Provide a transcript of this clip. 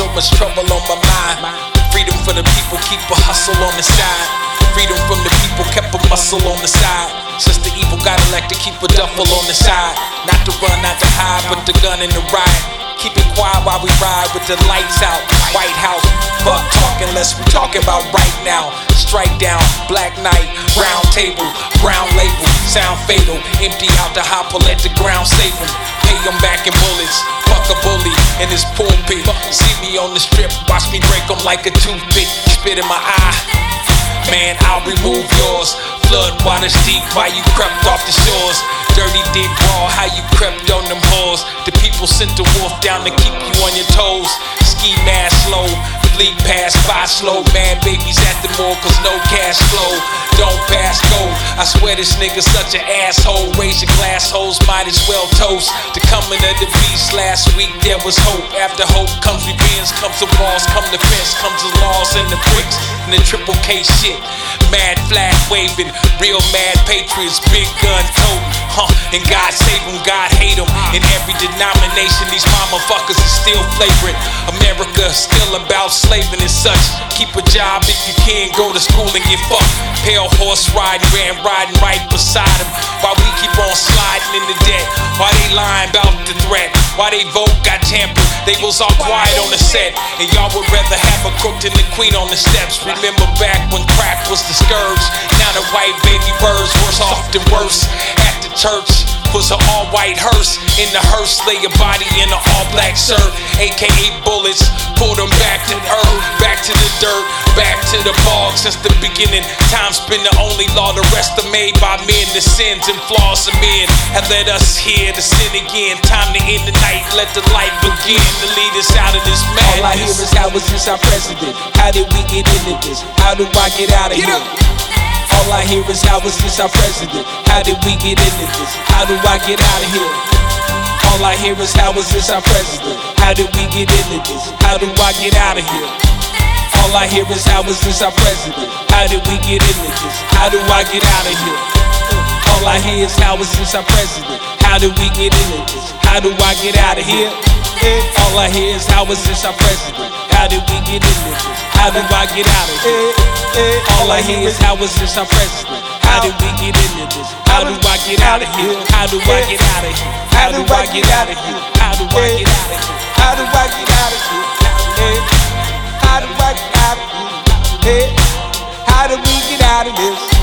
of the freedom from the people keep a hustle on the side. Freedom from the people kept a muscle on the side. Since the evil got elected, keep a duffel on the side. Not to run, not to hide, but the gun in the riot. Keep it quiet while we ride with the lights out. White House, fuck talking, less we talking about right now. Strike down, black night, round table, brown label, sound fatal. Empty out the hopper, let the ground save 'em. Pay 'em back in bullets. Fuck a bully in his pulpit. Me on the strip, watch me break 'em like a toothpick. Spit in my eye. Man, I'll remove yours. Flood waters deep while you crept off the shores. Dirty dick raw, how you crept on them whores. The people sent the wolf down to keep you on your toes. Ski mask slow, fleet pass by slow. Mad babies at the mall cause no cash flow. Don't pass go. Swear this nigga such an asshole. Raise your glass holes, might as well toast. The coming of the beast last week, there was hope. After hope comes revenge, comes the walls, come the fence, comes the laws and the bricks. And the triple K shit. Mad flag waving, real mad patriots, big gun toting. Huh, and God save them, God hate them. In every denomination, these motherfuckers are still flavoring. America still about slaving and such. Keep a job if you can, go to school and get fucked. Pale horse riding, ran riding right beside him. While we keep on sliding in the debt. Why they lying about the threat? Why they vote got tampered? They was all quiet on the set. And y'all would rather have a crook than the queen on the steps. Remember back when crack was the scourge. Now the white baby birds worse off than worse. At the church was an all white hearse. In the hearse lay a body in an all black shirt. AKA bullets. Pulled them back to earth, back to the dirt, back to the bog. Since the beginning, time's been the only law. The rest are made by men. The sins and flaws of men have led us here to sin again. Time to end the night, let the light begin to lead us out of this madness. All I hear is how was this our president? How did we get into this? How do I get out of Get here? up. All I hear is how was this our president? How did we get into this? How do I get out of here? All I hear is how was this our president? How did we get into this? How do I get out of here? All I hear is how was this our president? How did we get into this? How do I get out of here? Eh, all I hear is how was this our president? How did we get into this? How do I get out of here? Eh, eh, all I hear is how was this our president? How did we get into this? How do I get out of here? All I hear is how was this our president? How did we get into this? How do I get out of here? How do I get out of here? How do I get out of here? How do I get out of here? How do I get out of here? How do I get out of here? How do we get out of this?